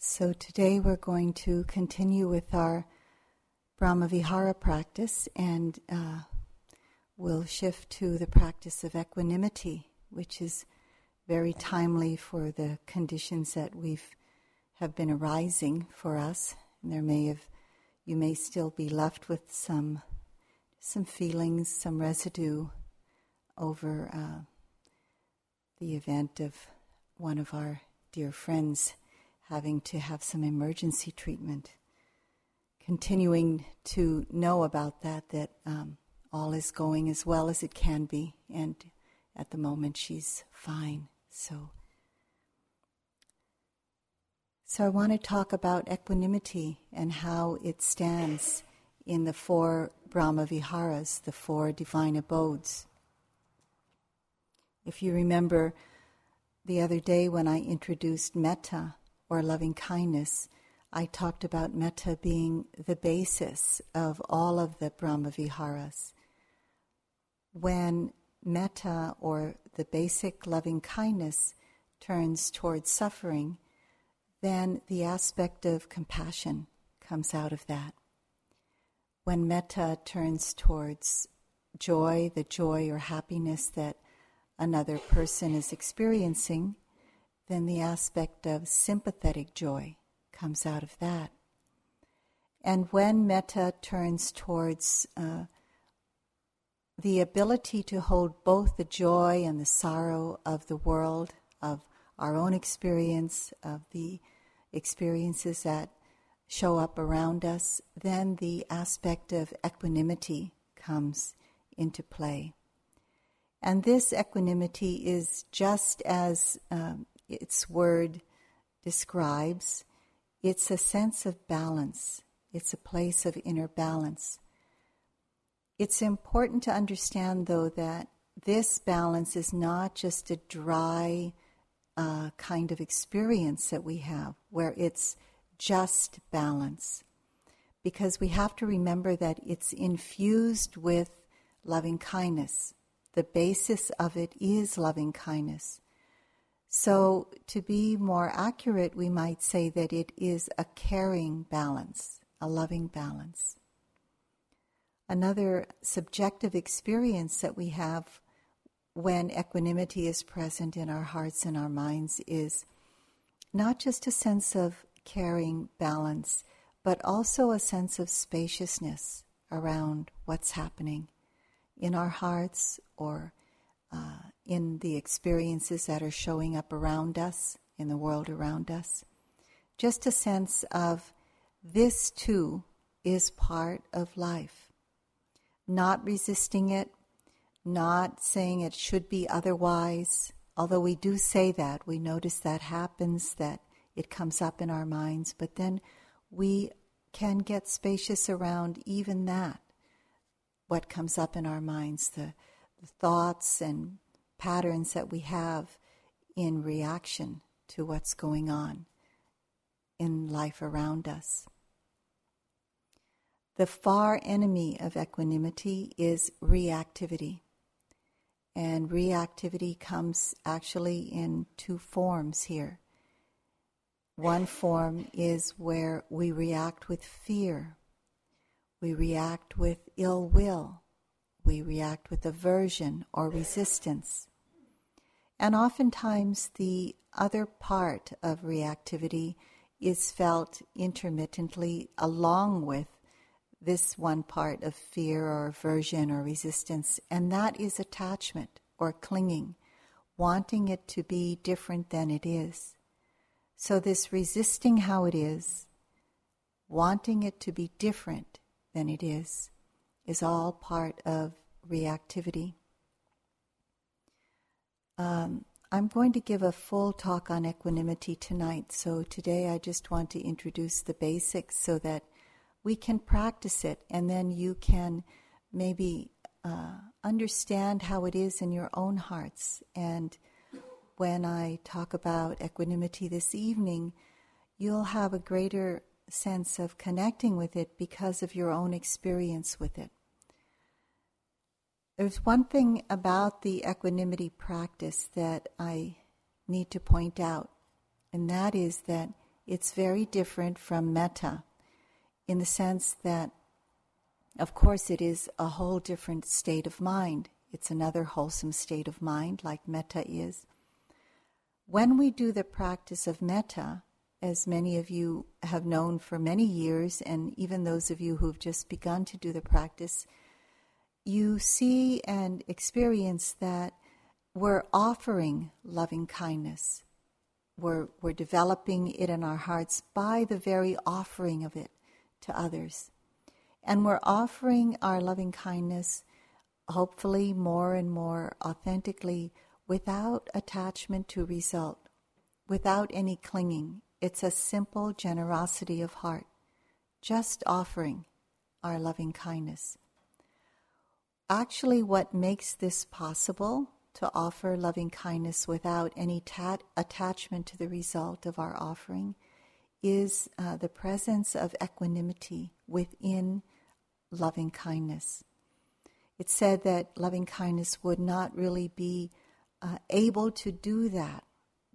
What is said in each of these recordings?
So today we're going to continue with our Brahmavihara practice and uh, we'll shift to the practice of equanimity, which is very timely for the conditions that we've have been arising for us. And there may have you may still be left with some some feelings, some residue over uh, the event of one of our dear friends having to have some emergency treatment. Continuing to know about that, that um, all is going as well as it can be, and at the moment she's fine. So, so I want to talk about equanimity and how it stands in the four Brahma Viharas, the four divine abodes. If you remember the other day when I introduced metta or loving kindness, I talked about metta being the basis of all of the Brahma Viharas. When metta or the basic loving kindness turns towards suffering, then the aspect of compassion comes out of that. When metta turns towards joy, the joy or happiness that another person is experiencing, then the aspect of sympathetic joy comes out of that. And when metta turns towards uh, the ability to hold both the joy and the sorrow of the world, of our own experience, of the experiences that show up around us, then the aspect of equanimity comes into play. And this equanimity is just as um, its word describes it's a sense of balance, it's a place of inner balance. It's important to understand, though, that this balance is not just a dry uh, kind of experience that we have where it's just balance. Because we have to remember that it's infused with loving kindness the basis of it is loving kindness. So, to be more accurate, we might say that it is a caring balance, a loving balance. Another subjective experience that we have when equanimity is present in our hearts and our minds is not just a sense of caring balance, but also a sense of spaciousness around what's happening in our hearts or uh, in the experiences that are showing up around us, in the world around us. Just a sense of this too is part of life. Not resisting it, not saying it should be otherwise, although we do say that, we notice that happens, that it comes up in our minds, but then we can get spacious around even that what comes up in our minds, the, the thoughts and patterns that we have in reaction to what's going on in life around us. The far enemy of equanimity is reactivity. And reactivity comes actually in two forms here. One form is where we react with fear we react with ill will. We react with aversion or resistance. And oftentimes, the other part of reactivity is felt intermittently along with this one part of fear or aversion or resistance, and that is attachment or clinging, wanting it to be different than it is. So, this resisting how it is, wanting it to be different, than it is, is all part of reactivity. Um, I'm going to give a full talk on equanimity tonight, so today I just want to introduce the basics so that we can practice it and then you can maybe uh, understand how it is in your own hearts. And when I talk about equanimity this evening, you'll have a greater sense of connecting with it because of your own experience with it. There's one thing about the equanimity practice that I need to point out, and that is that it's very different from metta in the sense that, of course, it is a whole different state of mind. It's another wholesome state of mind, like metta is. When we do the practice of metta, as many of you have known for many years, and even those of you who've just begun to do the practice, you see and experience that we're offering loving kindness. We're, we're developing it in our hearts by the very offering of it to others. And we're offering our loving kindness, hopefully, more and more authentically, without attachment to result, without any clinging. It's a simple generosity of heart, just offering our loving kindness. Actually, what makes this possible to offer loving kindness without any tat- attachment to the result of our offering is uh, the presence of equanimity within loving kindness. It's said that loving kindness would not really be uh, able to do that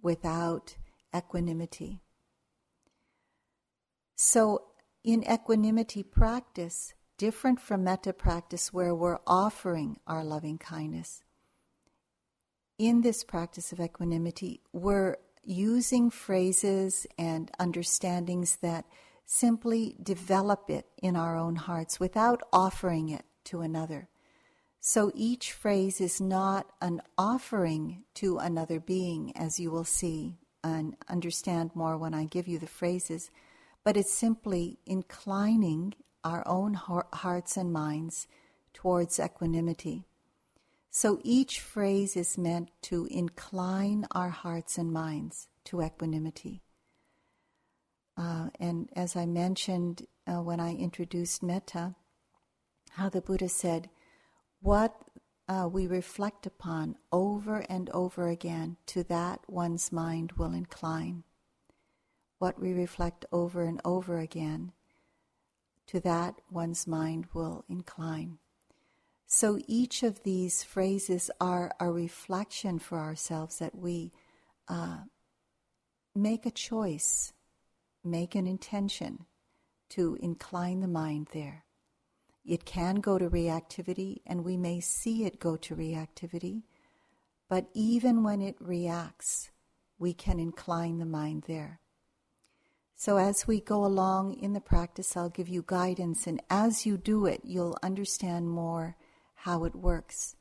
without equanimity. So, in equanimity practice, different from metta practice where we're offering our loving kindness, in this practice of equanimity, we're using phrases and understandings that simply develop it in our own hearts without offering it to another. So each phrase is not an offering to another being, as you will see and understand more when I give you the phrases, but it's simply inclining our own hearts and minds towards equanimity. So each phrase is meant to incline our hearts and minds to equanimity. Uh, and as I mentioned uh, when I introduced metta, how the Buddha said, what uh, we reflect upon over and over again, to that one's mind will incline. What we reflect over and over again, to that one's mind will incline. So each of these phrases are a reflection for ourselves that we uh, make a choice, make an intention to incline the mind there. It can go to reactivity, and we may see it go to reactivity, but even when it reacts, we can incline the mind there. So, as we go along in the practice, I'll give you guidance, and as you do it, you'll understand more how it works.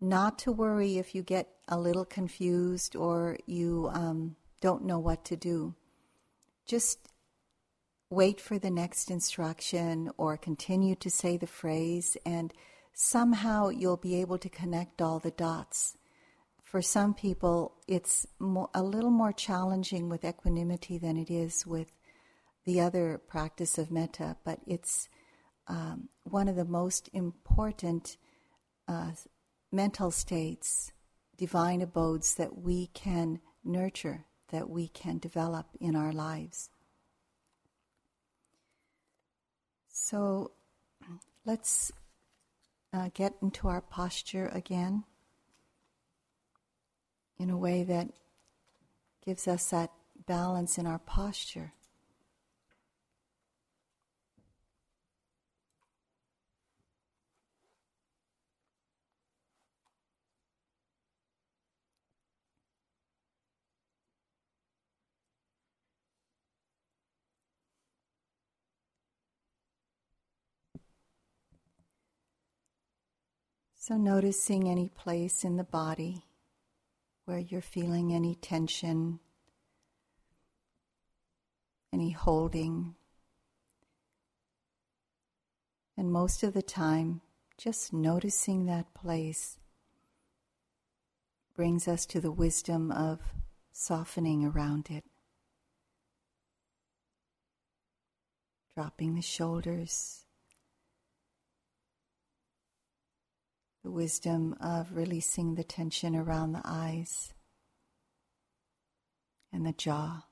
Not to worry if you get a little confused or you um, don't know what to do. Just wait for the next instruction or continue to say the phrase, and somehow you'll be able to connect all the dots. For some people, it's a little more challenging with equanimity than it is with the other practice of metta, but it's um, one of the most important uh, mental states, divine abodes that we can nurture, that we can develop in our lives. So let's uh, get into our posture again in a way that gives us that balance in our posture. So, noticing any place in the body where you're feeling any tension, any holding. And most of the time, just noticing that place brings us to the wisdom of softening around it. Dropping the shoulders, the wisdom of releasing the tension around the eyes and the jaw.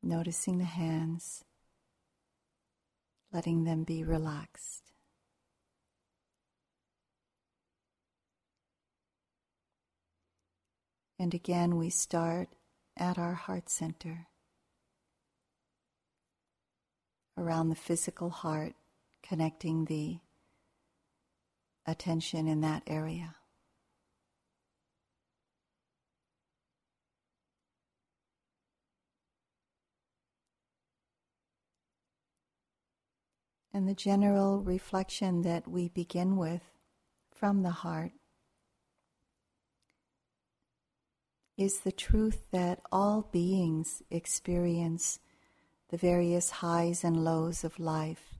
Noticing the hands, letting them be relaxed. And again, we start at our heart center, around the physical heart, connecting the attention in that area. And the general reflection that we begin with from the heart is the truth that all beings experience the various highs and lows of life.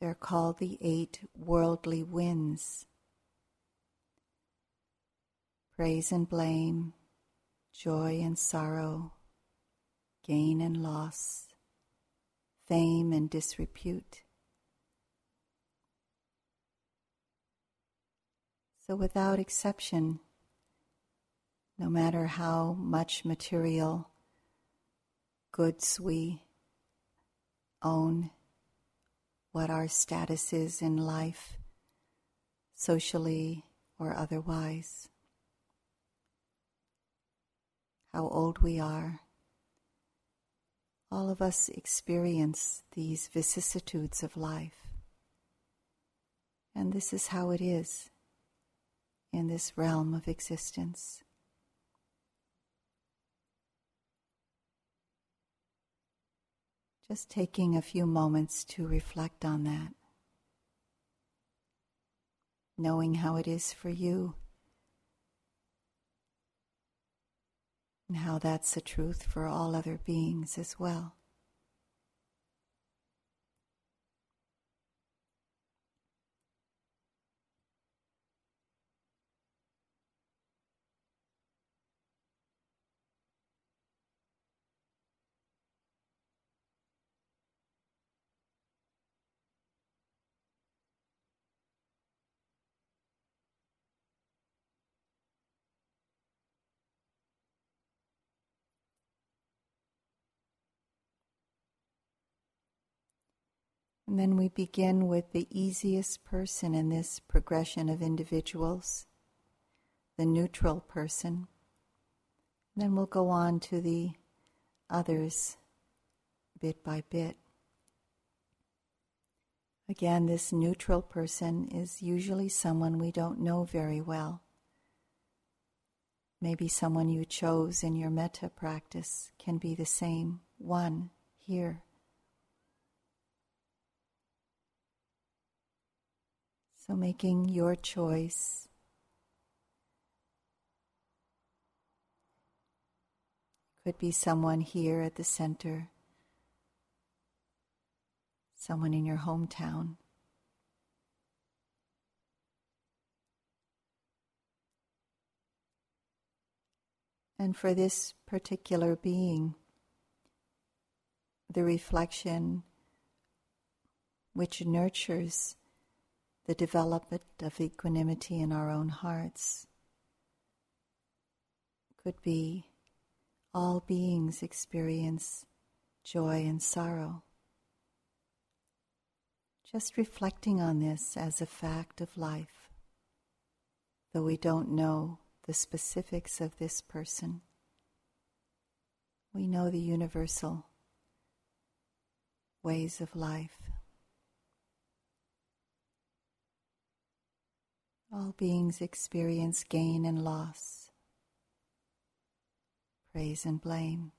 They're called the eight worldly winds praise and blame, joy and sorrow, gain and loss fame and disrepute. So, without exception, no matter how much material goods we own, what our status is in life, socially or otherwise, how old we are, all of us experience these vicissitudes of life. And this is how it is in this realm of existence. Just taking a few moments to reflect on that, knowing how it is for you and how that's the truth for all other beings as well. And then we begin with the easiest person in this progression of individuals, the neutral person. And then we'll go on to the others bit by bit. Again, this neutral person is usually someone we don't know very well. Maybe someone you chose in your metta practice can be the same one here. So, making your choice. Could be someone here at the center, someone in your hometown. And for this particular being, the reflection which nurtures the development of equanimity in our own hearts. Could be all beings experience joy and sorrow. Just reflecting on this as a fact of life, though we don't know the specifics of this person, we know the universal ways of life. All beings experience gain and loss, praise and blame.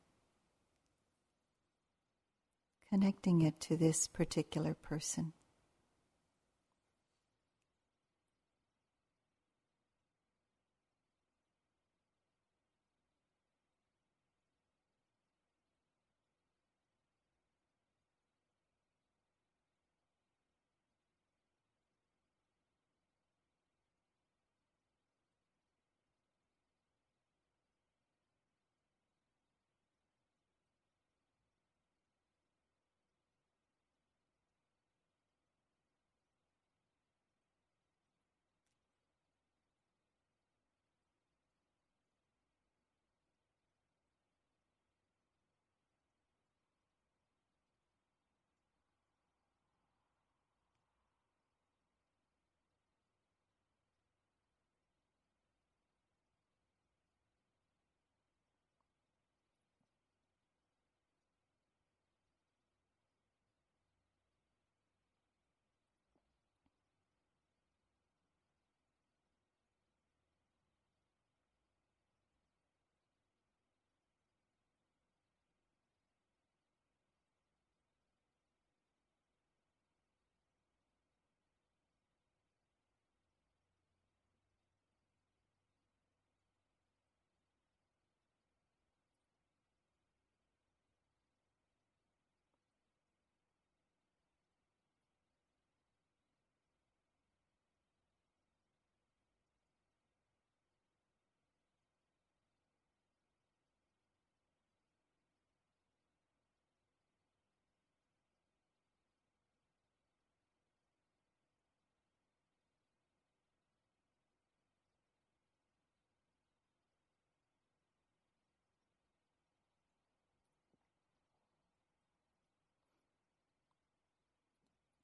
Connecting it to this particular person.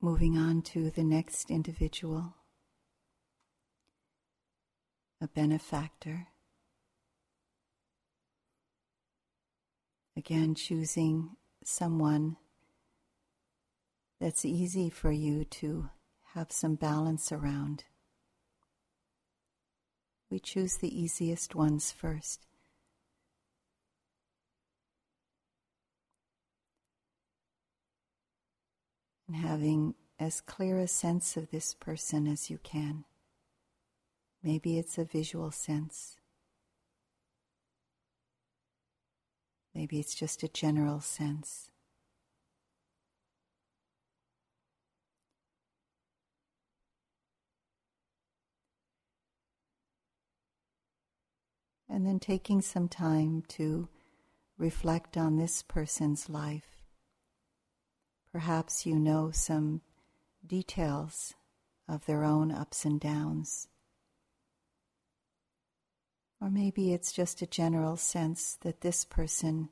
Moving on to the next individual, a benefactor. Again, choosing someone that's easy for you to have some balance around. We choose the easiest ones first. And having as clear a sense of this person as you can. Maybe it's a visual sense. Maybe it's just a general sense. And then taking some time to reflect on this person's life. Perhaps you know some details of their own ups and downs. Or maybe it's just a general sense that this person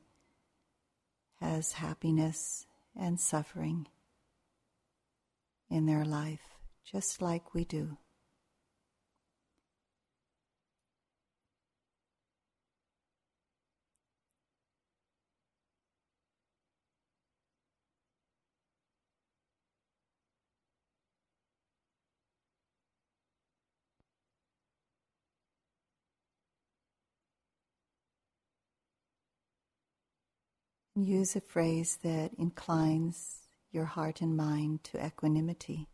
has happiness and suffering in their life, just like we do. Use a phrase that inclines your heart and mind to equanimity.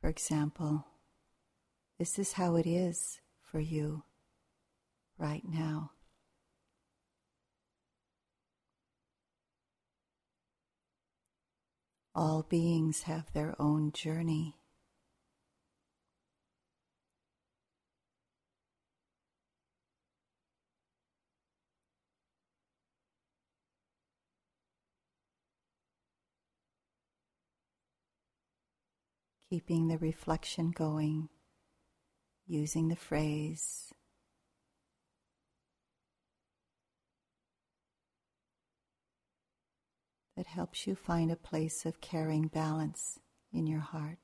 For example, this is how it is for you right now. All beings have their own journey. Keeping the reflection going, using the phrase. That helps you find a place of caring balance in your heart.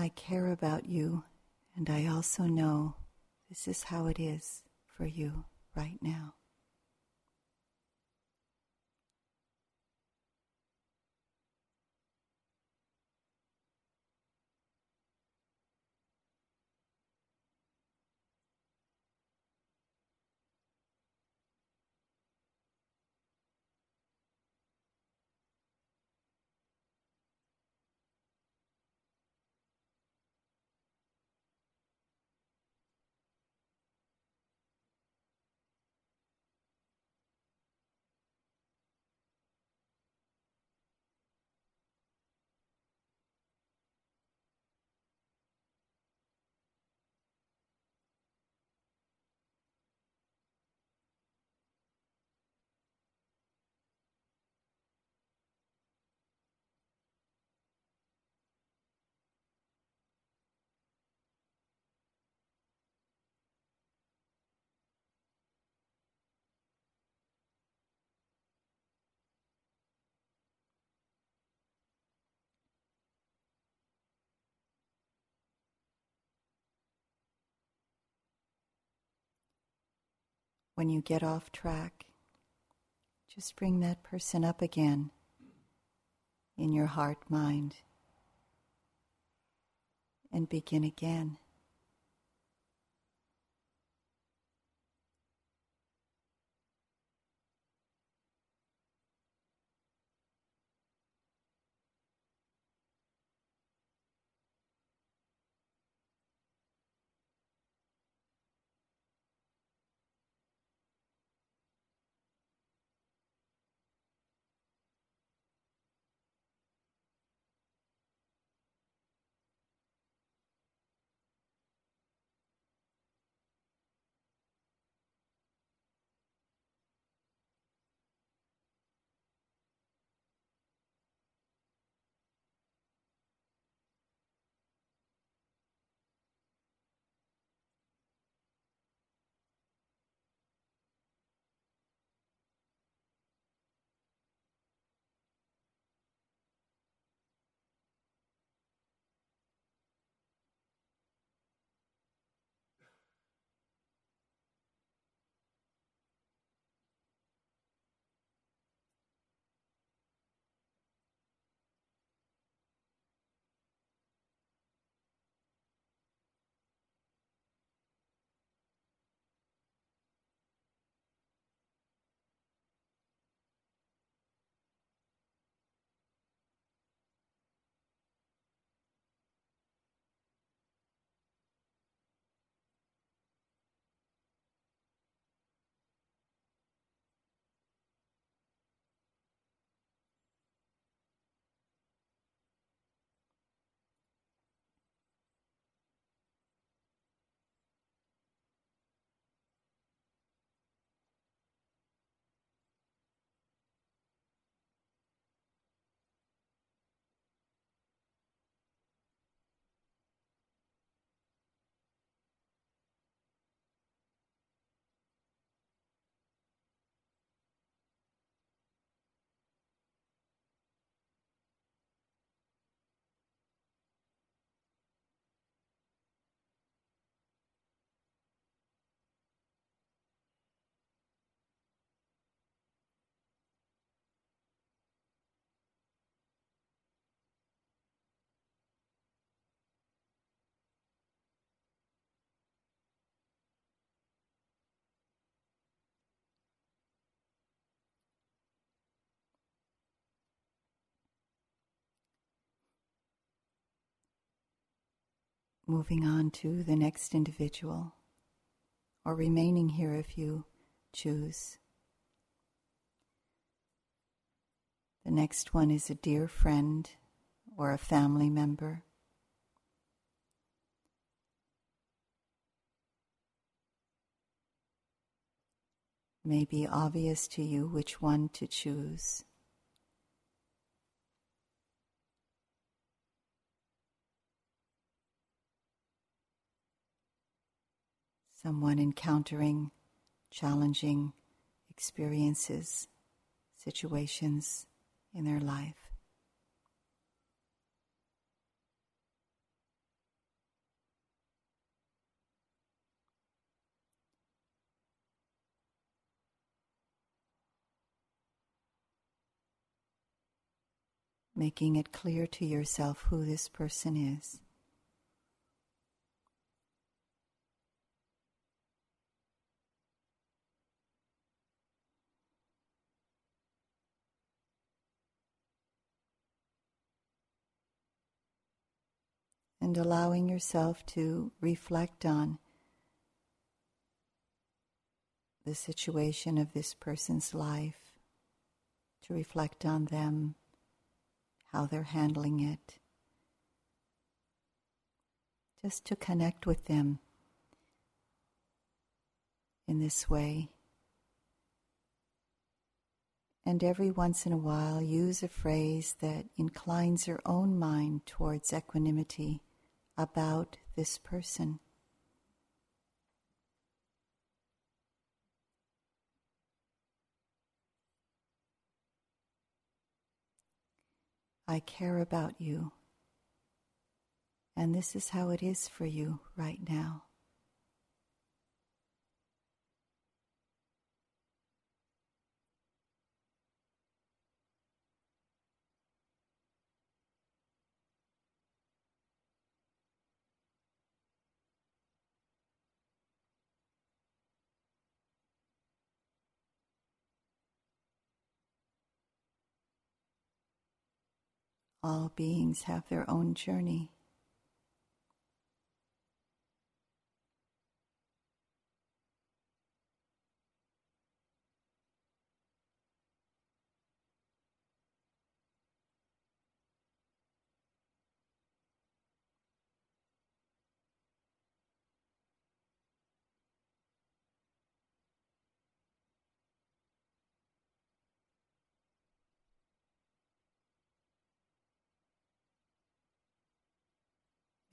I care about you, and I also know this is how it is for you right now. When you get off track, just bring that person up again in your heart mind and begin again. Moving on to the next individual, or remaining here if you choose. The next one is a dear friend or a family member. May be obvious to you which one to choose. Someone encountering challenging experiences, situations in their life. Making it clear to yourself who this person is. And allowing yourself to reflect on the situation of this person's life, to reflect on them, how they're handling it, just to connect with them in this way. And every once in a while, use a phrase that inclines your own mind towards equanimity about this person. I care about you, and this is how it is for you right now. All beings have their own journey.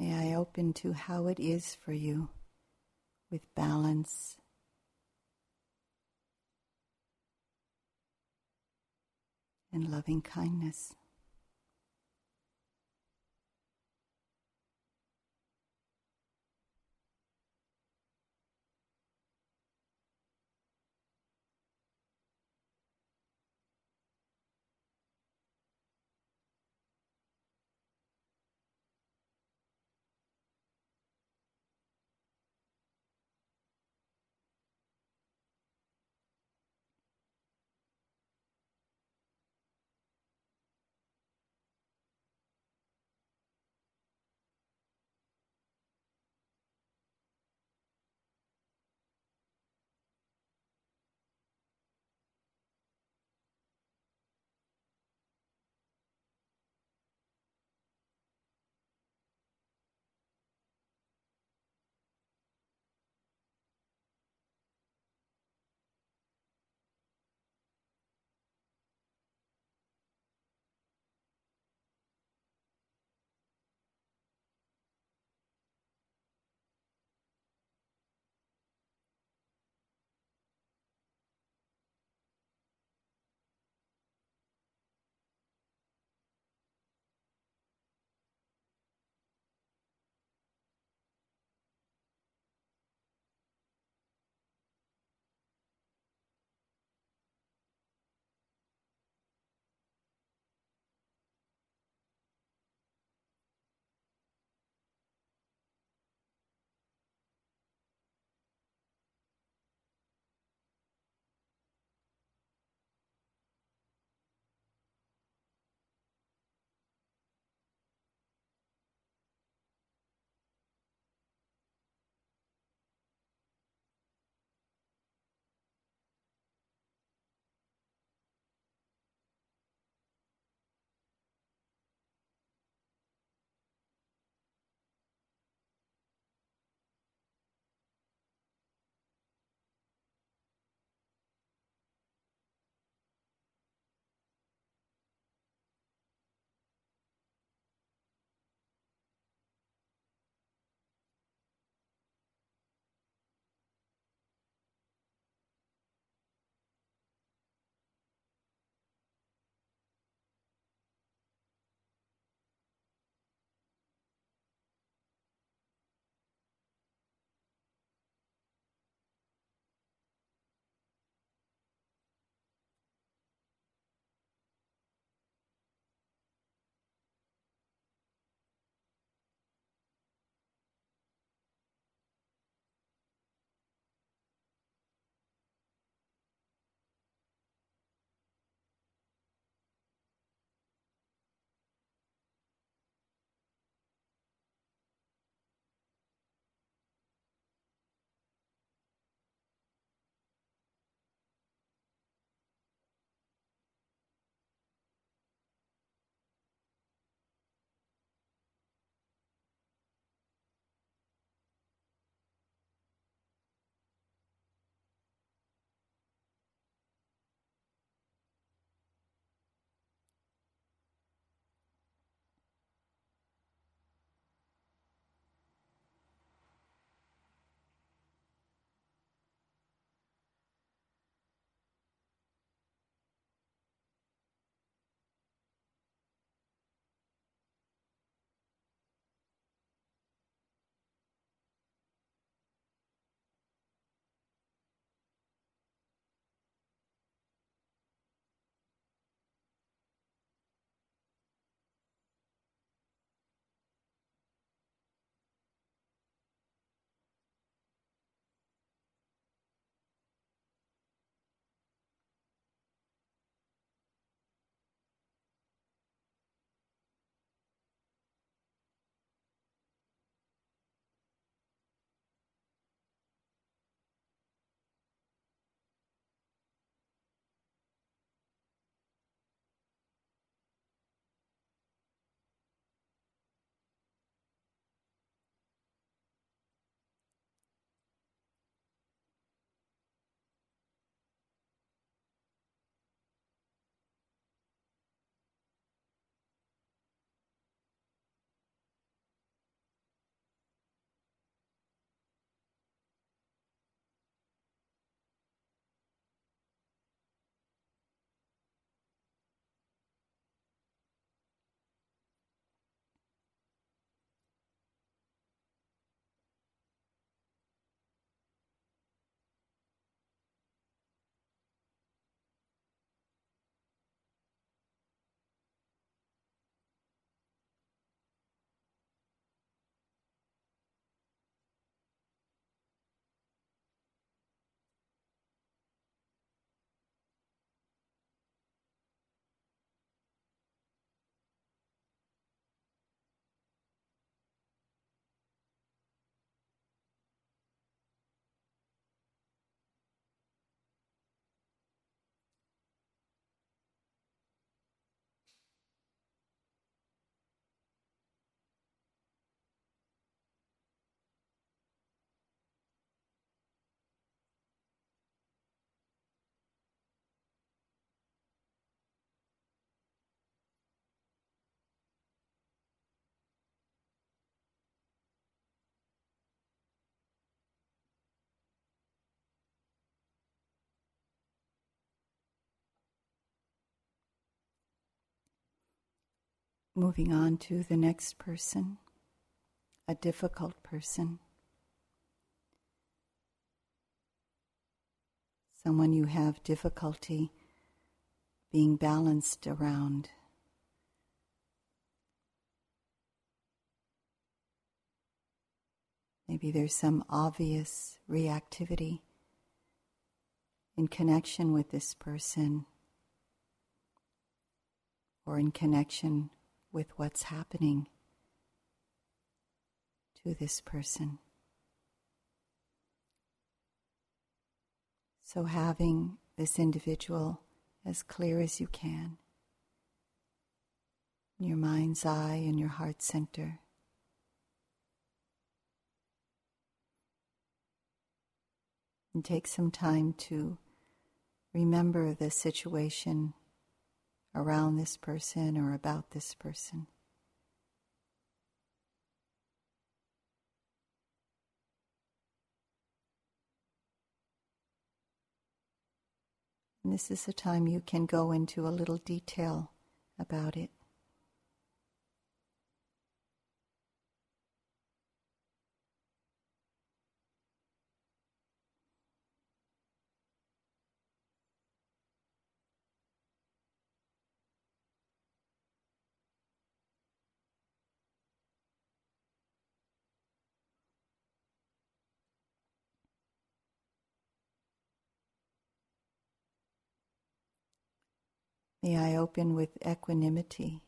May I open to how it is for you with balance. And loving kindness. Moving on to the next person, a difficult person, someone you have difficulty being balanced around. Maybe there's some obvious reactivity in connection with this person or in connection with what's happening to this person. So, having this individual as clear as you can in your mind's eye and your heart center. And take some time to remember the situation around this person or about this person. And this is a time you can go into a little detail about it. May I open with equanimity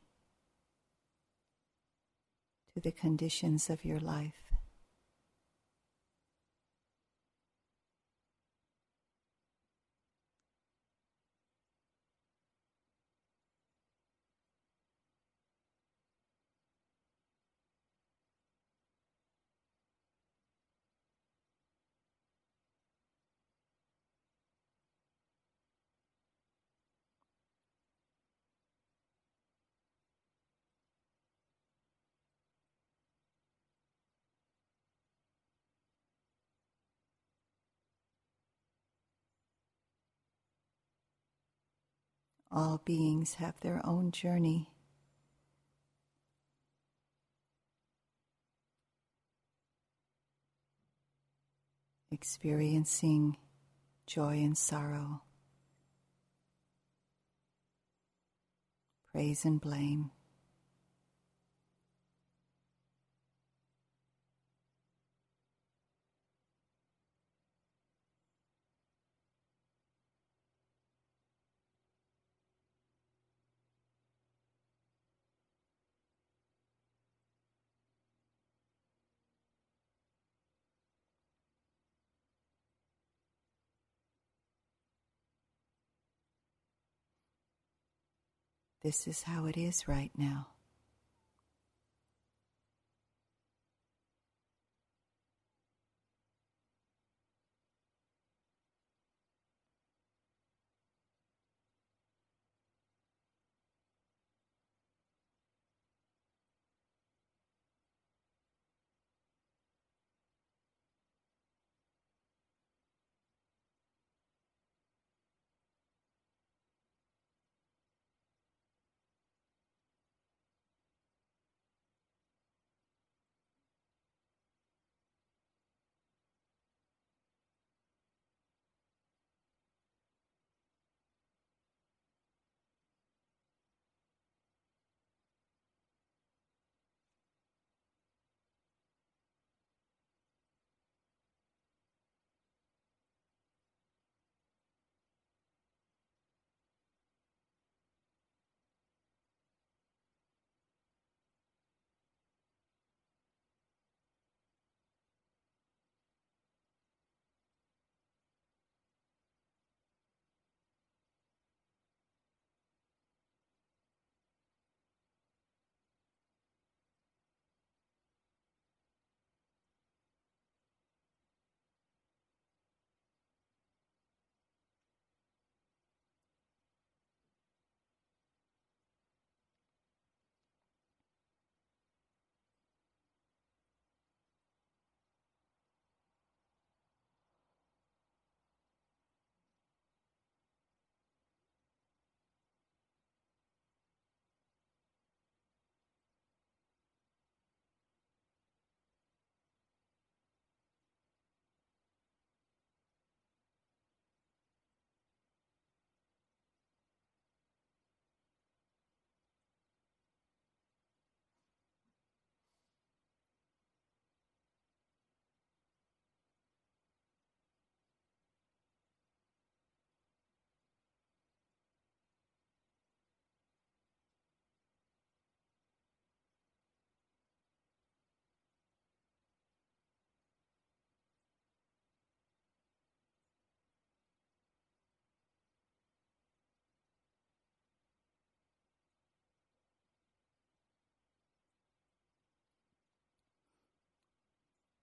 to the conditions of your life. All beings have their own journey. Experiencing joy and sorrow, praise and blame. This is how it is right now.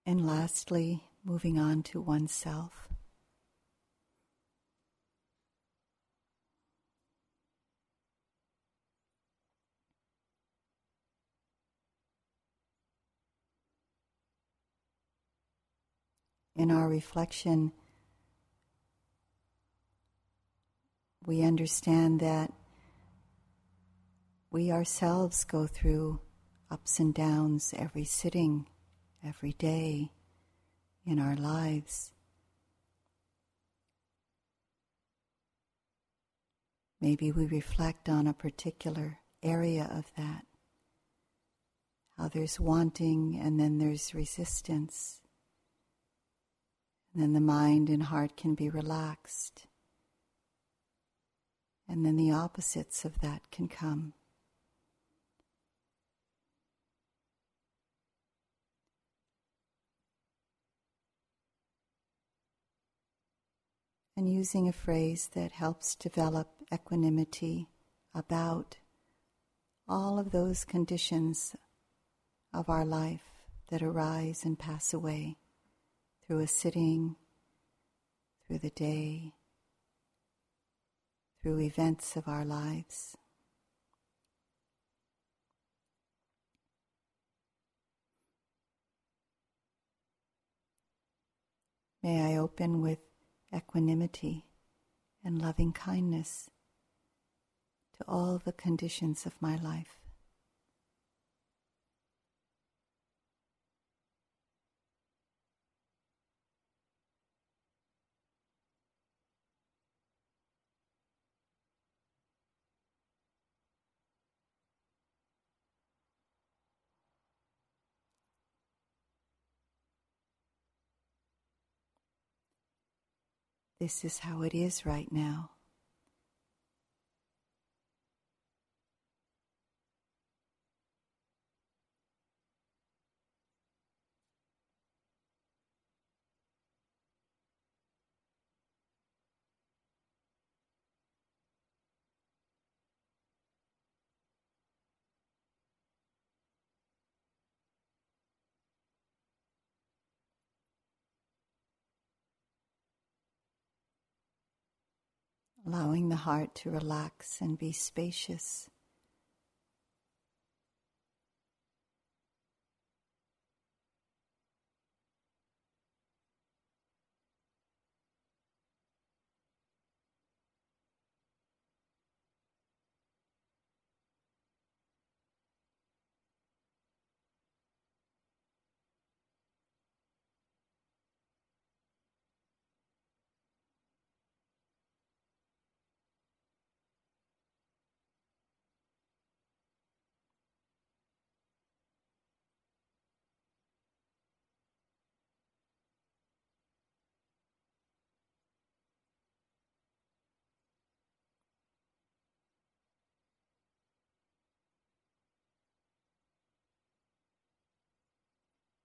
And lastly, moving on to oneself. In our reflection, we understand that we ourselves go through ups and downs every sitting, every day in our lives. Maybe we reflect on a particular area of that. How there's wanting and then there's resistance. And then the mind and heart can be relaxed. And then the opposites of that can come. And using a phrase that helps develop equanimity about all of those conditions of our life that arise and pass away through a sitting, through the day, through events of our lives. May I open with equanimity, and loving kindness to all the conditions of my life. This is how it is right now. Allowing the heart to relax and be spacious.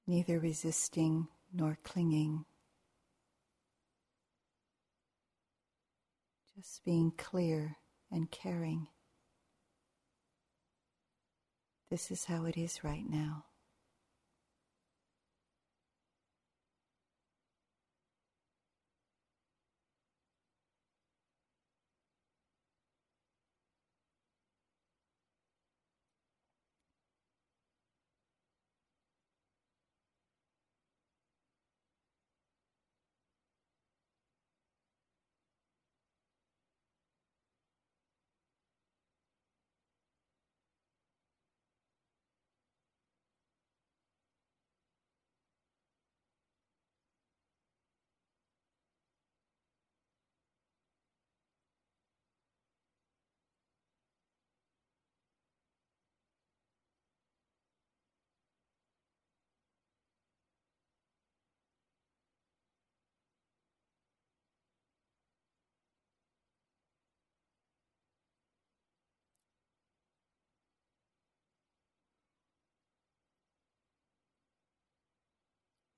Neither resisting nor clinging. Just being clear and caring. This is how it is right now.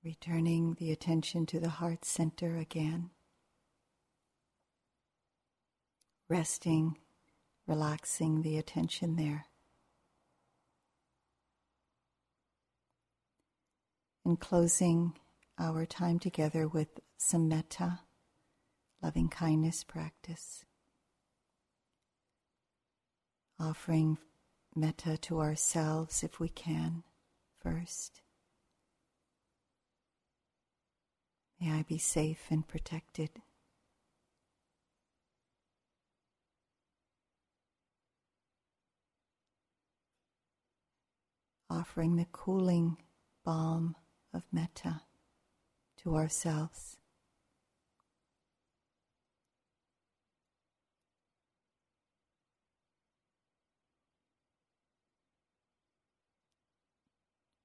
Returning the attention to the heart center again. Resting, relaxing the attention there. And closing our time together with some metta, loving kindness practice. Offering metta to ourselves if we can first. May I be safe and protected. Offering the cooling balm of metta to ourselves.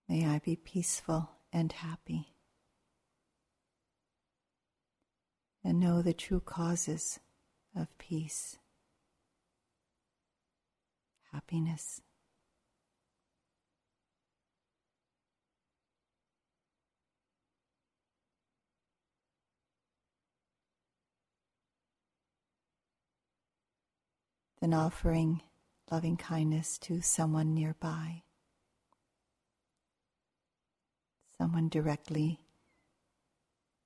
May I be peaceful and happy. And know the true causes of peace, happiness. Then offering loving kindness to someone nearby. someone directly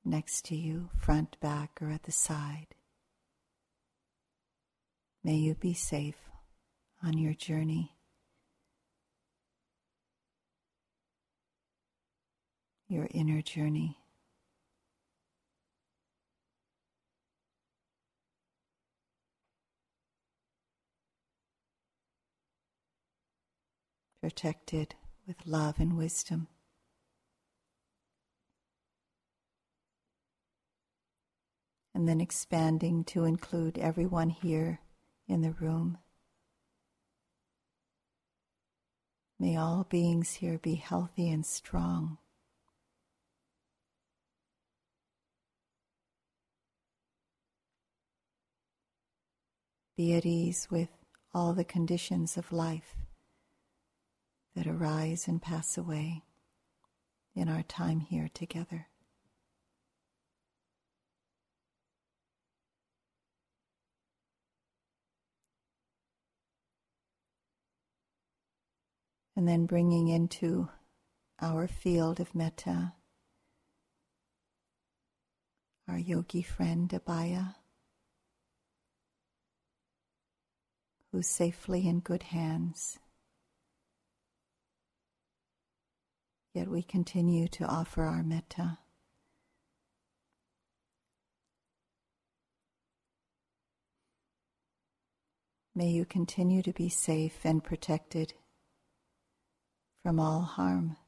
next to you, front, back, or at the side. May you be safe on your journey. Your inner journey. Protected with love and wisdom. And then expanding to include everyone here in the room. May all beings here be healthy and strong. Be at ease with all the conditions of life that arise and pass away in our time here together. And then bringing into our field of metta our yogi friend Abaya, who's safely in good hands. Yet we continue to offer our metta. May you continue to be safe and protected from all harm.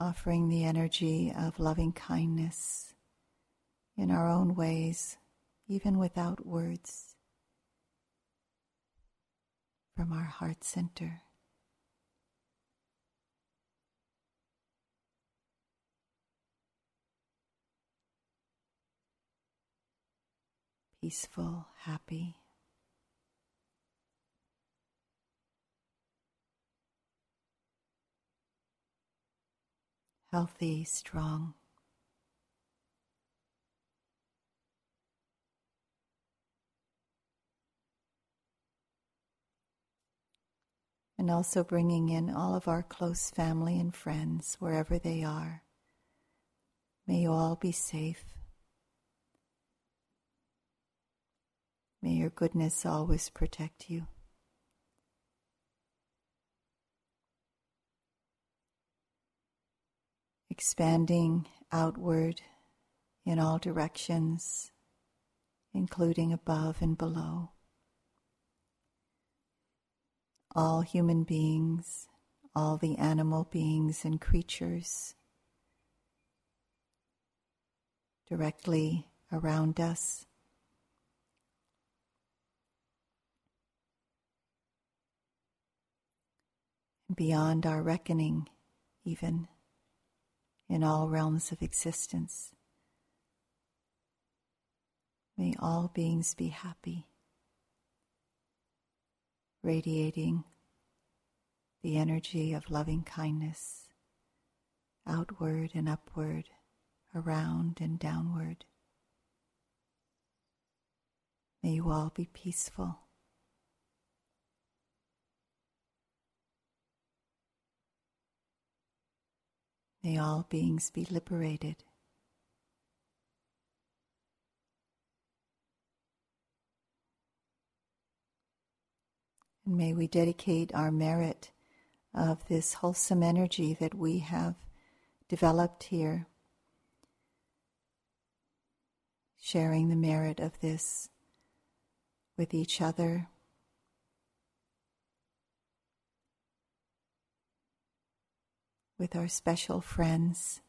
Offering the energy of loving kindness in our own ways, even without words, from our heart center. Peaceful, happy. Healthy, strong. And also bringing in all of our close family and friends wherever they are. May you all be safe May your goodness always protect you. Expanding outward in all directions, including above and below. All human beings, all the animal beings and creatures directly around us. Beyond our reckoning, even in all realms of existence. May all beings be happy, radiating the energy of loving kindness outward and upward, around and downward. May you all be peaceful. May all beings be liberated. And may we dedicate our merit of this wholesome energy that we have developed here, sharing the merit of this with each other. With our special friends.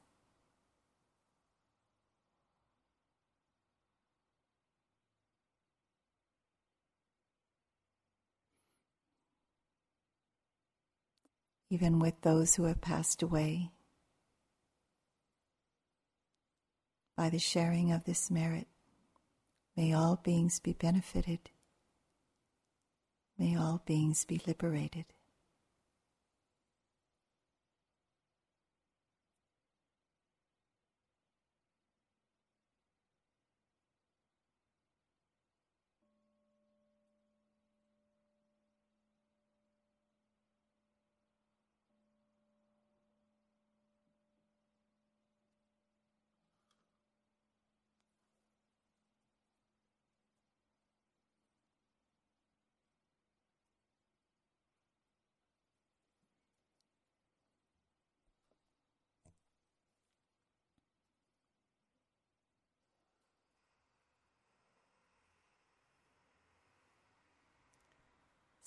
even with those who have passed away, by the sharing of this merit. May all beings be benefited. May all beings be liberated.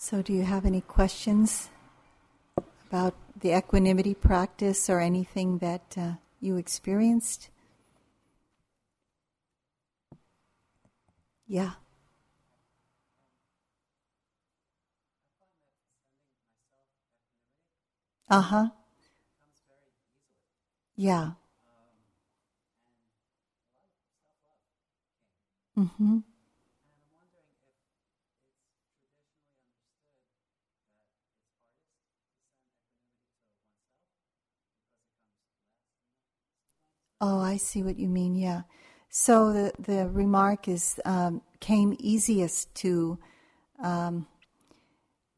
So, do you have any questions about the equanimity practice or anything that uh, you experienced? Yeah. Uh huh. Yeah. Mm hmm. Oh, I see what you mean. Yeah. So the the remark is um, came easiest to. Um,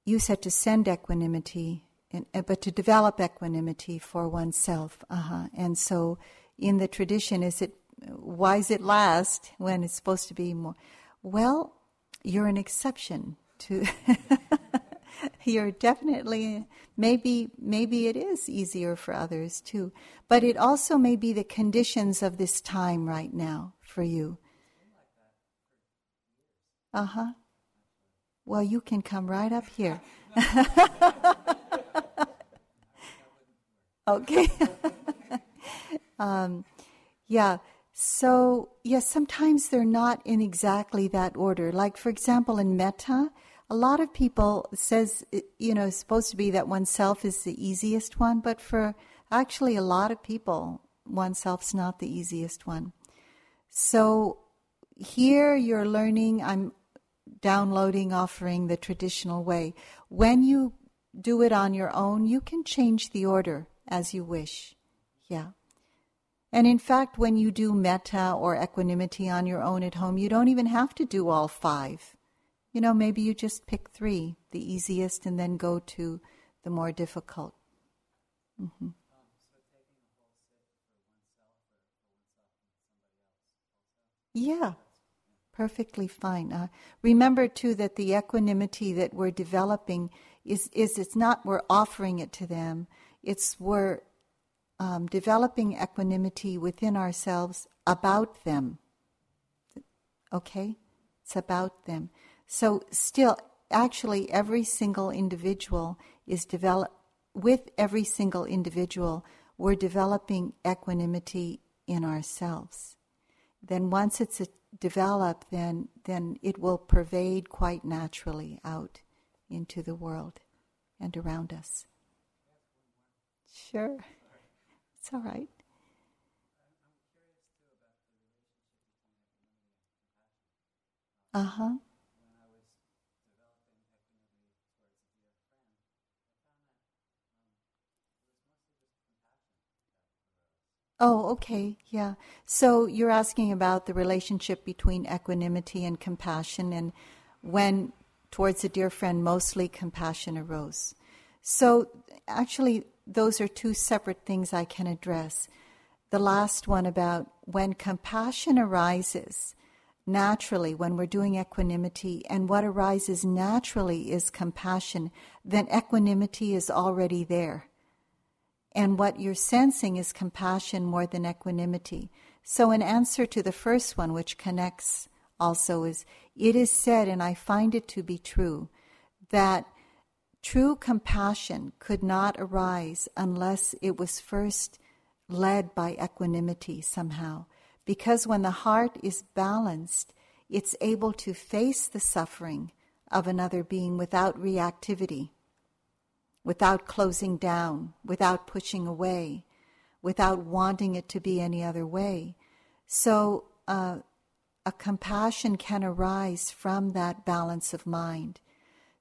you said to send equanimity, uh, but to develop equanimity for oneself. Uh-huh. And so, in the tradition, is it why is it last when it's supposed to be more? Well, you're an exception to. you're definitely maybe maybe it is easier for others too. But it also may be the conditions of this time right now for you. Uh-huh. Well you can come right up here. Okay. Um, yeah. So yes sometimes they're not in exactly that order. Like for example in metta a lot of people says you know it's supposed to be that oneself is the easiest one but for actually a lot of people oneself's not the easiest one. So here you're learning i'm downloading offering the traditional way. When you do it on your own you can change the order as you wish. Yeah. And in fact when you do metta or equanimity on your own at home you don't even have to do all five you know, maybe you just pick three, the easiest, and then go to the more difficult. Mm-hmm. Yeah, perfectly fine. Uh, remember too that the equanimity that we're developing is is it's not we're offering it to them. It's we're um, developing equanimity within ourselves about them. Okay, it's about them. So, still, actually, every single individual is develop with every single individual, we're developing equanimity in ourselves. Then, once it's developed, then then it will pervade quite naturally out into the world and around us. Sure, it's all right. Uh huh. Oh, okay, yeah. So you're asking about the relationship between equanimity and compassion, and when towards a dear friend, mostly compassion arose. So actually, those are two separate things I can address. The last one about when compassion arises naturally, when we're doing equanimity, and what arises naturally is compassion, then equanimity is already there. And what you're sensing is compassion more than equanimity. So, in answer to the first one, which connects also, is it is said, and I find it to be true, that true compassion could not arise unless it was first led by equanimity somehow. Because when the heart is balanced, it's able to face the suffering of another being without reactivity without closing down, without pushing away, without wanting it to be any other way. So, uh, a compassion can arise from that balance of mind.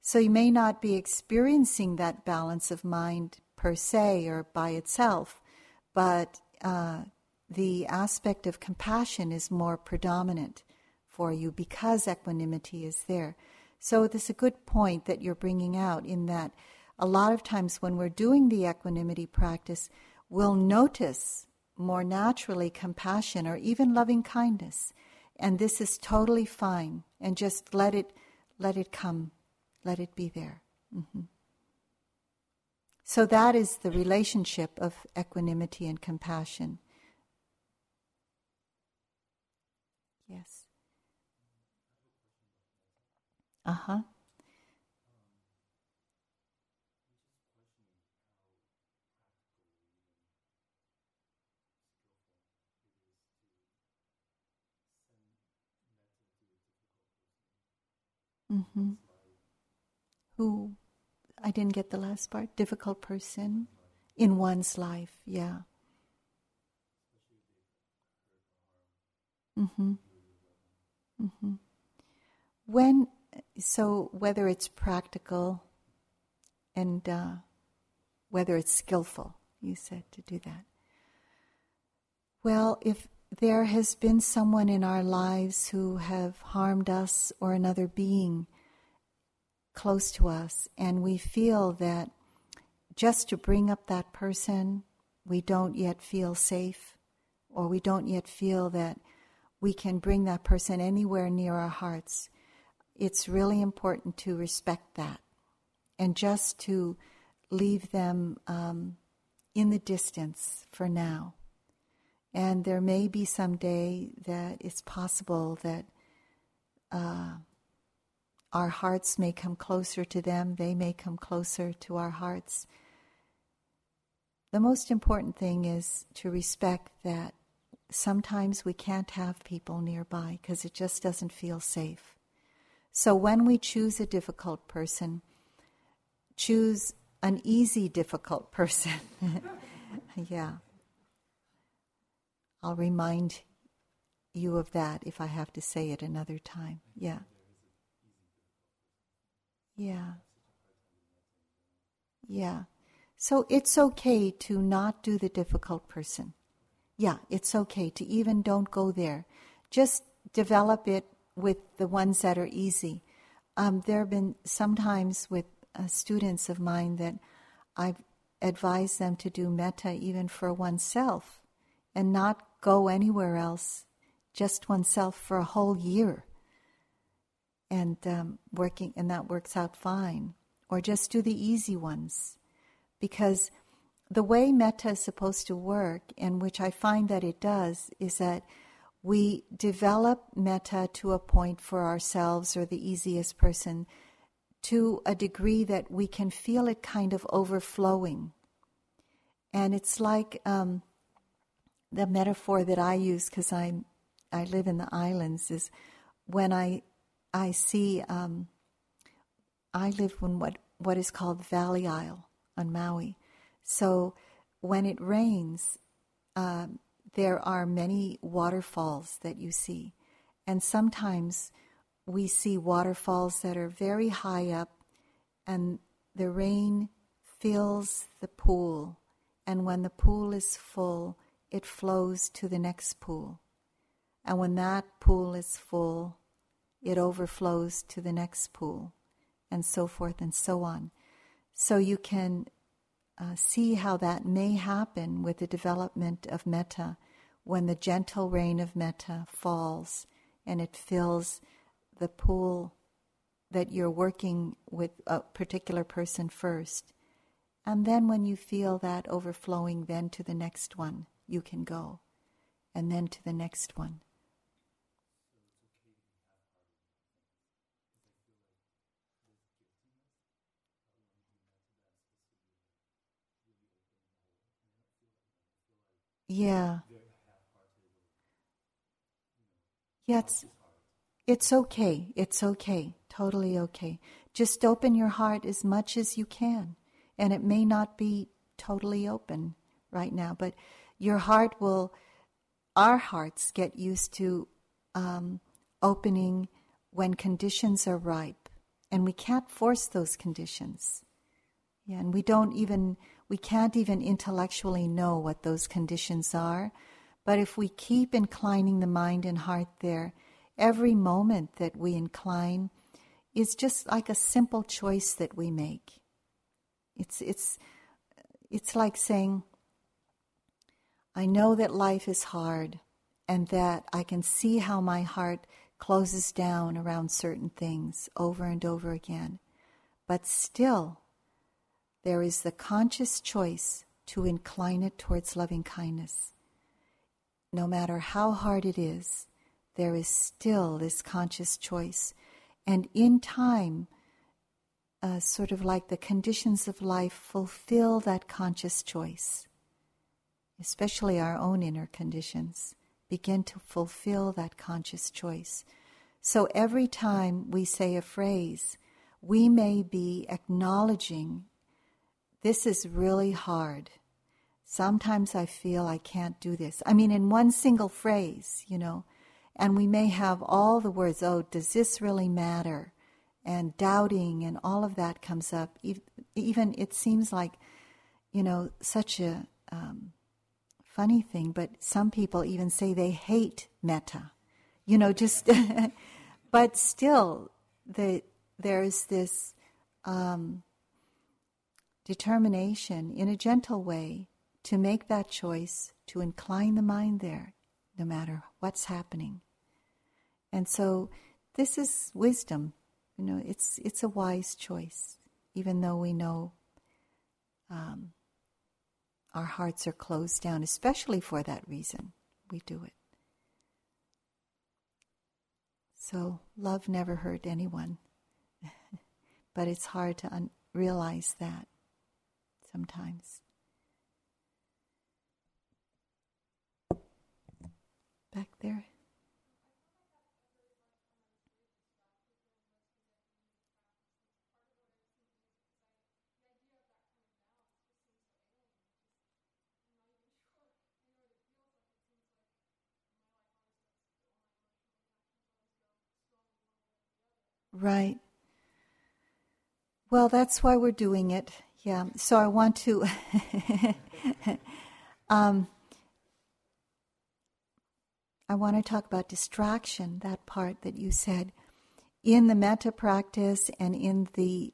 So, you may not be experiencing that balance of mind per se or by itself, but uh, the aspect of compassion is more predominant for you because equanimity is there. So, this is a good point that you're bringing out in that a lot of times when we're doing the equanimity practice, we'll notice more naturally compassion or even loving kindness. And this is totally fine. And just let it, let it come, let it be there. Mm-hmm. So that is the relationship of equanimity and compassion. Yes. Uh huh. Mm-hmm. Who, I didn't get the last part, difficult person in one's life, yeah. Mm-hmm. Mm-hmm. When, so whether it's practical and uh, whether it's skillful, you said to do that. Well, if there has been someone in our lives who have harmed us or another being close to us, and we feel that just to bring up that person, we don't yet feel safe, or we don't yet feel that we can bring that person anywhere near our hearts. It's really important to respect that and just to leave them um, in the distance for now and there may be some day that it's possible that uh, our hearts may come closer to them, they may come closer to our hearts. The most important thing is to respect that sometimes we can't have people nearby because it just doesn't feel safe. So when we choose a difficult person, choose an easy, difficult person. yeah. I'll remind you of that if I have to say it another time. Yeah. Yeah. Yeah. So it's okay to not do the difficult person. Yeah, it's okay to even don't go there. Just develop it with the ones that are easy. Um, there have been sometimes with uh, students of mine that I've advised them to do metta even for oneself and not go anywhere else, just oneself for a whole year. And um, working, and that works out fine. Or just do the easy ones. Because the way metta is supposed to work, and which I find that it does, is that we develop metta to a point for ourselves or the easiest person to a degree that we can feel it kind of overflowing. And it's like um, the metaphor that I use because I I live in the islands is when I I see um, I live in what what is called Valley Isle on Maui. So when it rains, um, there are many waterfalls that you see, and sometimes we see waterfalls that are very high up, and the rain fills the pool, and when the pool is full, it flows to the next pool. And when that pool is full, it overflows to the next pool, and so forth and so on. So you can uh, see how that may happen with the development of metta when the gentle rain of metta falls and it fills the pool that you're working with a particular person first. And then when you feel that overflowing, then to the next one you can go, and then to the next one. Yeah. Yeah, it's, it's okay. It's okay. Totally okay. Just open your heart as much as you can. And it may not be totally open right now, but your heart will, our hearts get used to um, opening when conditions are ripe. And we can't force those conditions. Yeah, and we don't even, we can't even intellectually know what those conditions are. But if we keep inclining the mind and heart there, every moment that we incline is just like a simple choice that we make. It's, it's, it's like saying, I know that life is hard and that I can see how my heart closes down around certain things over and over again. But still, there is the conscious choice to incline it towards loving kindness. No matter how hard it is, there is still this conscious choice. And in time, uh, sort of like the conditions of life fulfill that conscious choice, especially our own inner conditions, begin to fulfill that conscious choice. So every time we say a phrase, we may be acknowledging this is really hard. Sometimes I feel I can't do this. I mean, in one single phrase, you know, and we may have all the words, oh, does this really matter? And doubting and all of that comes up. Even it seems like, you know, such a um, funny thing, but some people even say they hate metta. You know, just, but still, the, there's this um, determination in a gentle way to make that choice, to incline the mind there, no matter what's happening. And so this is wisdom. You know, it's it's a wise choice, even though we know um, our hearts are closed down, especially for that reason. We do it. So love never hurt anyone, but it's hard to un- realize that sometimes. Back there. Right. Well, that's why we're doing it. Yeah. So I want to. um, I want to talk about distraction, that part that you said. In the metta practice and in the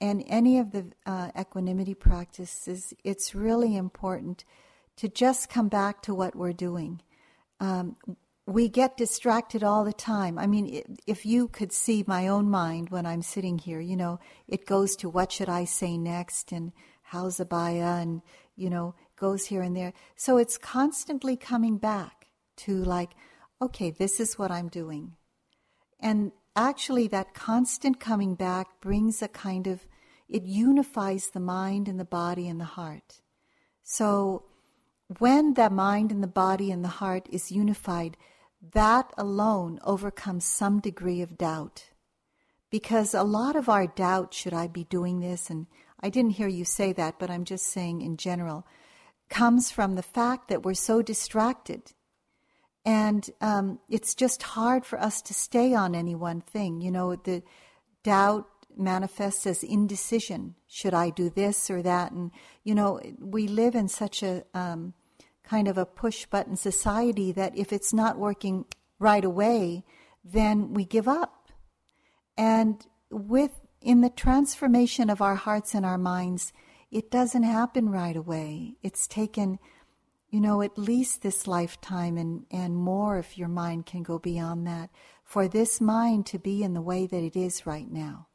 and any of the uh, equanimity practices, it's really important to just come back to what we're doing. Um, we get distracted all the time. I mean, if you could see my own mind when I'm sitting here, you know, it goes to what should I say next and how's Abaya and, you know, goes here and there. So it's constantly coming back to like, okay, this is what I'm doing. And actually, that constant coming back brings a kind of, it unifies the mind and the body and the heart. So when the mind and the body and the heart is unified, that alone overcomes some degree of doubt. Because a lot of our doubt, should I be doing this? And I didn't hear you say that, but I'm just saying in general, comes from the fact that we're so distracted. And um, it's just hard for us to stay on any one thing. You know, the doubt manifests as indecision. Should I do this or that? And, you know, we live in such a um, kind of a push button society that if it's not working right away, then we give up. And with in the transformation of our hearts and our minds, it doesn't happen right away. It's taken, you know, at least this lifetime and, and more if your mind can go beyond that, for this mind to be in the way that it is right now.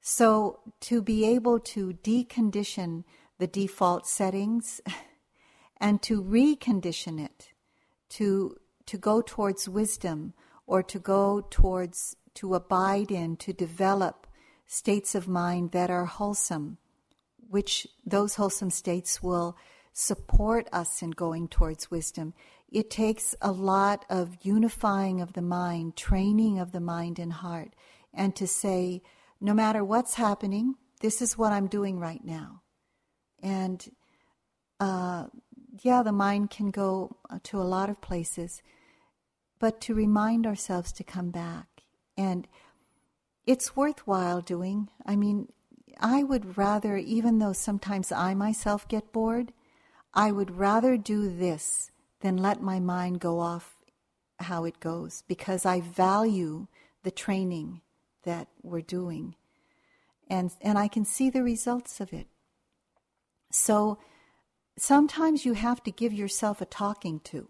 So to be able to decondition the default settings and to recondition it, to, to go towards wisdom or to go towards, to abide in, to develop states of mind that are wholesome, which those wholesome states will support us in going towards wisdom. It takes a lot of unifying of the mind, training of the mind and heart, and to say, no matter what's happening, this is what I'm doing right now. And uh, yeah, the mind can go uh, to a lot of places, but to remind ourselves to come back. And it's worthwhile doing. I mean, I would rather, even though sometimes I myself get bored, I would rather do this than let my mind go off how it goes because I value the training that we're doing. And, and I can see the results of it. So sometimes you have to give yourself a talking to,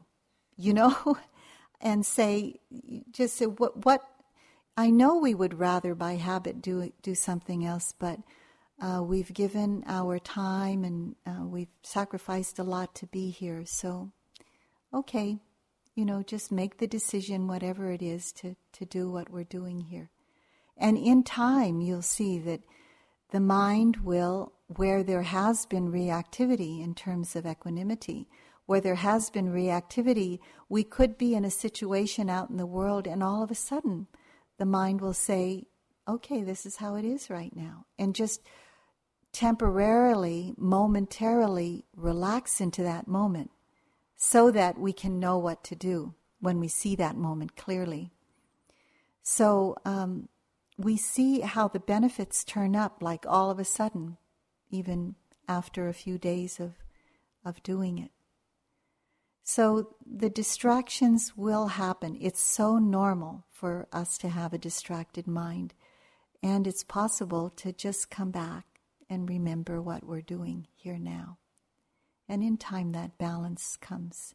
you know, and say, just say, what, what, I know we would rather by habit do, do something else, but uh, we've given our time and uh, we've sacrificed a lot to be here. So, okay, you know, just make the decision, whatever it is, to, to do what we're doing here. And in time, you'll see that the mind will where there has been reactivity in terms of equanimity, where there has been reactivity, we could be in a situation out in the world and all of a sudden the mind will say, okay, this is how it is right now. And just temporarily, momentarily relax into that moment so that we can know what to do when we see that moment clearly. So um, we see how the benefits turn up like all of a sudden even after a few days of, of doing it. So the distractions will happen. It's so normal for us to have a distracted mind. And it's possible to just come back and remember what we're doing here now. And in time, that balance comes.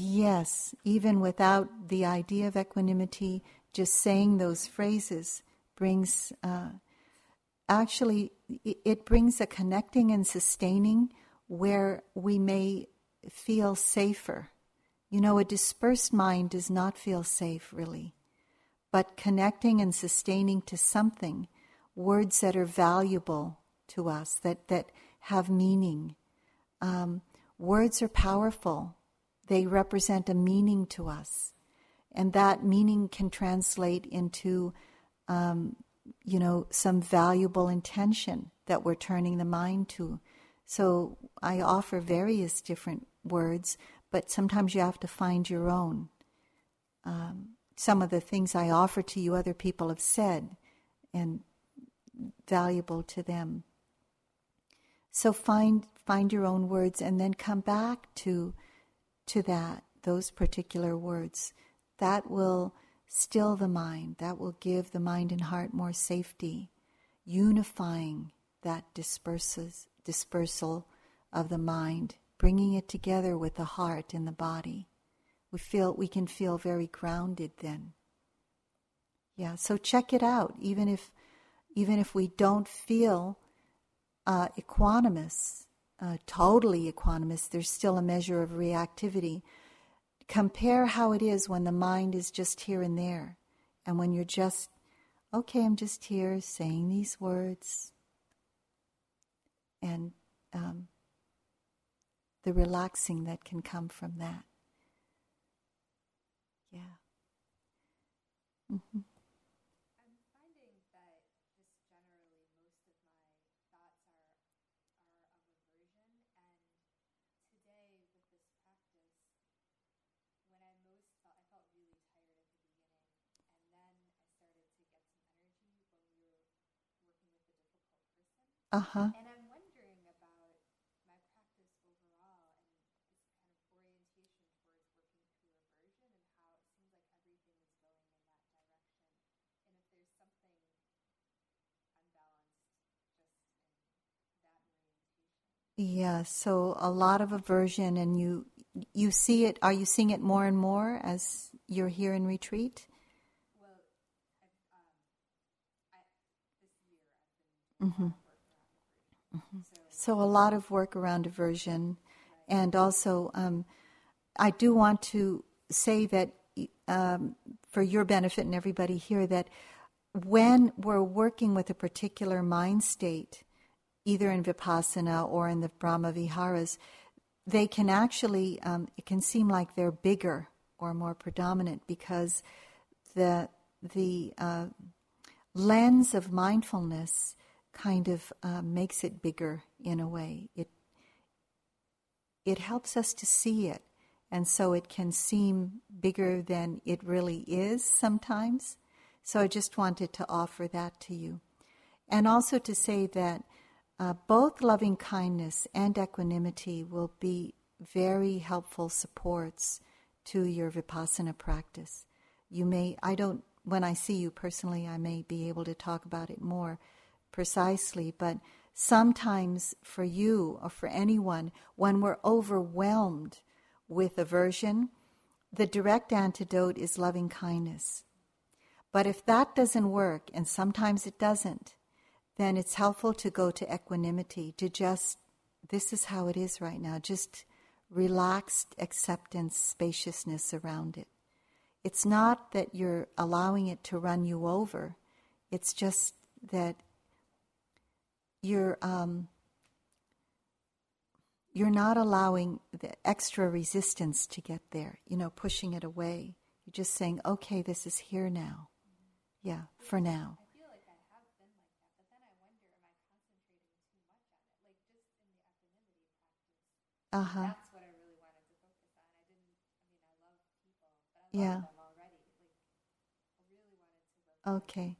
Yes, even without the idea of equanimity, just saying those phrases brings, uh, actually, it brings a connecting and sustaining where we may feel safer. You know, a dispersed mind does not feel safe, really. But connecting and sustaining to something, words that are valuable to us, that, that have meaning. Um, words are powerful they represent a meaning to us. And that meaning can translate into, um, you know, some valuable intention that we're turning the mind to. So I offer various different words, but sometimes you have to find your own. Um, some of the things I offer to you, other people have said, and valuable to them. So find find your own words, and then come back to to that, those particular words, that will still the mind, that will give the mind and heart more safety, unifying that disperses, dispersal of the mind, bringing it together with the heart and the body. We feel we can feel very grounded then. Yeah, so check it out. Even if even if we don't feel uh, equanimous, uh, totally equanimous, there's still a measure of reactivity. Compare how it is when the mind is just here and there, and when you're just, okay, I'm just here saying these words, and um, the relaxing that can come from that. Yeah. Mm-hmm. Uh huh. And I'm wondering about my practice overall and this kind of orientation towards working through aversion and how it seems like everything is going in that direction. And if there's something unbalanced just in that orientation. Yeah, so a lot of aversion, and you you see it. Are you seeing it more and more as you're here in retreat? Well, um, I, this year I've been doing So, So a lot of work around aversion, and also um, I do want to say that um, for your benefit and everybody here that when we're working with a particular mind state, either in vipassana or in the Brahma Viharas, they can actually um, it can seem like they're bigger or more predominant because the the uh, lens of mindfulness kind of uh, makes it bigger in a way. It it helps us to see it, and so it can seem bigger than it really is sometimes. So I just wanted to offer that to you, and also to say that uh, both loving kindness and equanimity will be very helpful supports to your vipassana practice. You may, I don't, when I see you personally, I may be able to talk about it more precisely, but sometimes for you or for anyone, when we're overwhelmed with aversion, the direct antidote is loving kindness. But if that doesn't work, and sometimes it doesn't, then it's helpful to go to equanimity, to just, this is how it is right now, just relaxed acceptance, spaciousness around it. It's not that you're allowing it to run you over, it's just that you're, um, you're not allowing the extra resistance to get there, you know, pushing it away. You're just saying, okay, this is here now. Yeah, for now. I feel like I have been like that, but then I wonder, am I concentrating too much on it? Like just in the equanimity practice, Uh huh. that's what I really wanted to focus on. I didn't. I mean, I love people, but I love Yeah. them already. Like I really wanted to. Okay.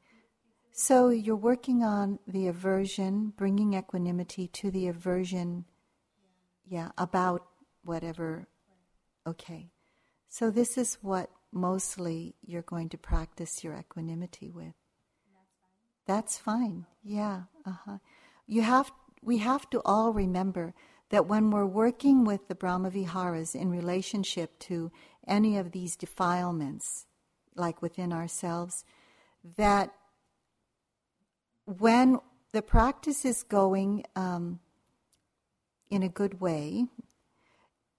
So you're working on the aversion, bringing equanimity to the aversion, yeah, about whatever. Okay. So this is what mostly you're going to practice your equanimity with. That's fine. Yeah. Uh-huh. You have we have to all remember that when we're working with the Brahmaviharas in relationship to any of these defilements, like within ourselves, that when the practice is going um, in a good way,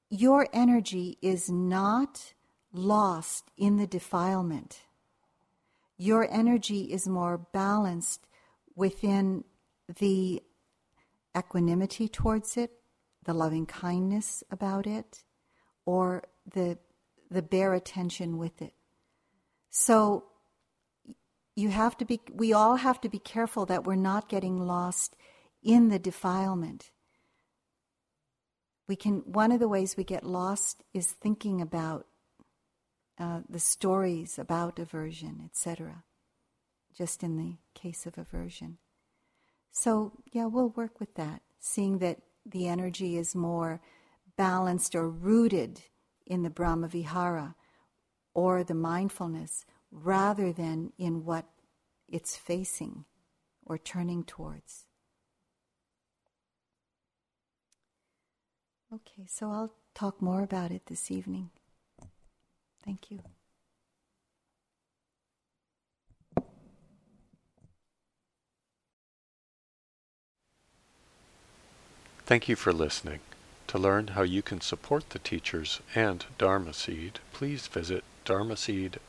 your energy is not lost in the defilement. Your energy is more balanced within the equanimity towards it, the loving kindness about it, or the, the bare attention with it. So you have to be, we all have to be careful that we're not getting lost in the defilement. We can, one of the ways we get lost is thinking about uh, the stories about aversion, etc., just in the case of aversion. So, yeah, we'll work with that, seeing that the energy is more balanced or rooted in the Brahma Vihara or the mindfulness rather than in what it's facing or turning towards. Okay, so I'll talk more about it this evening. Thank you. Thank you for listening. To learn how you can support the teachers and Dharma Seed, please visit dharma dharmaseed.org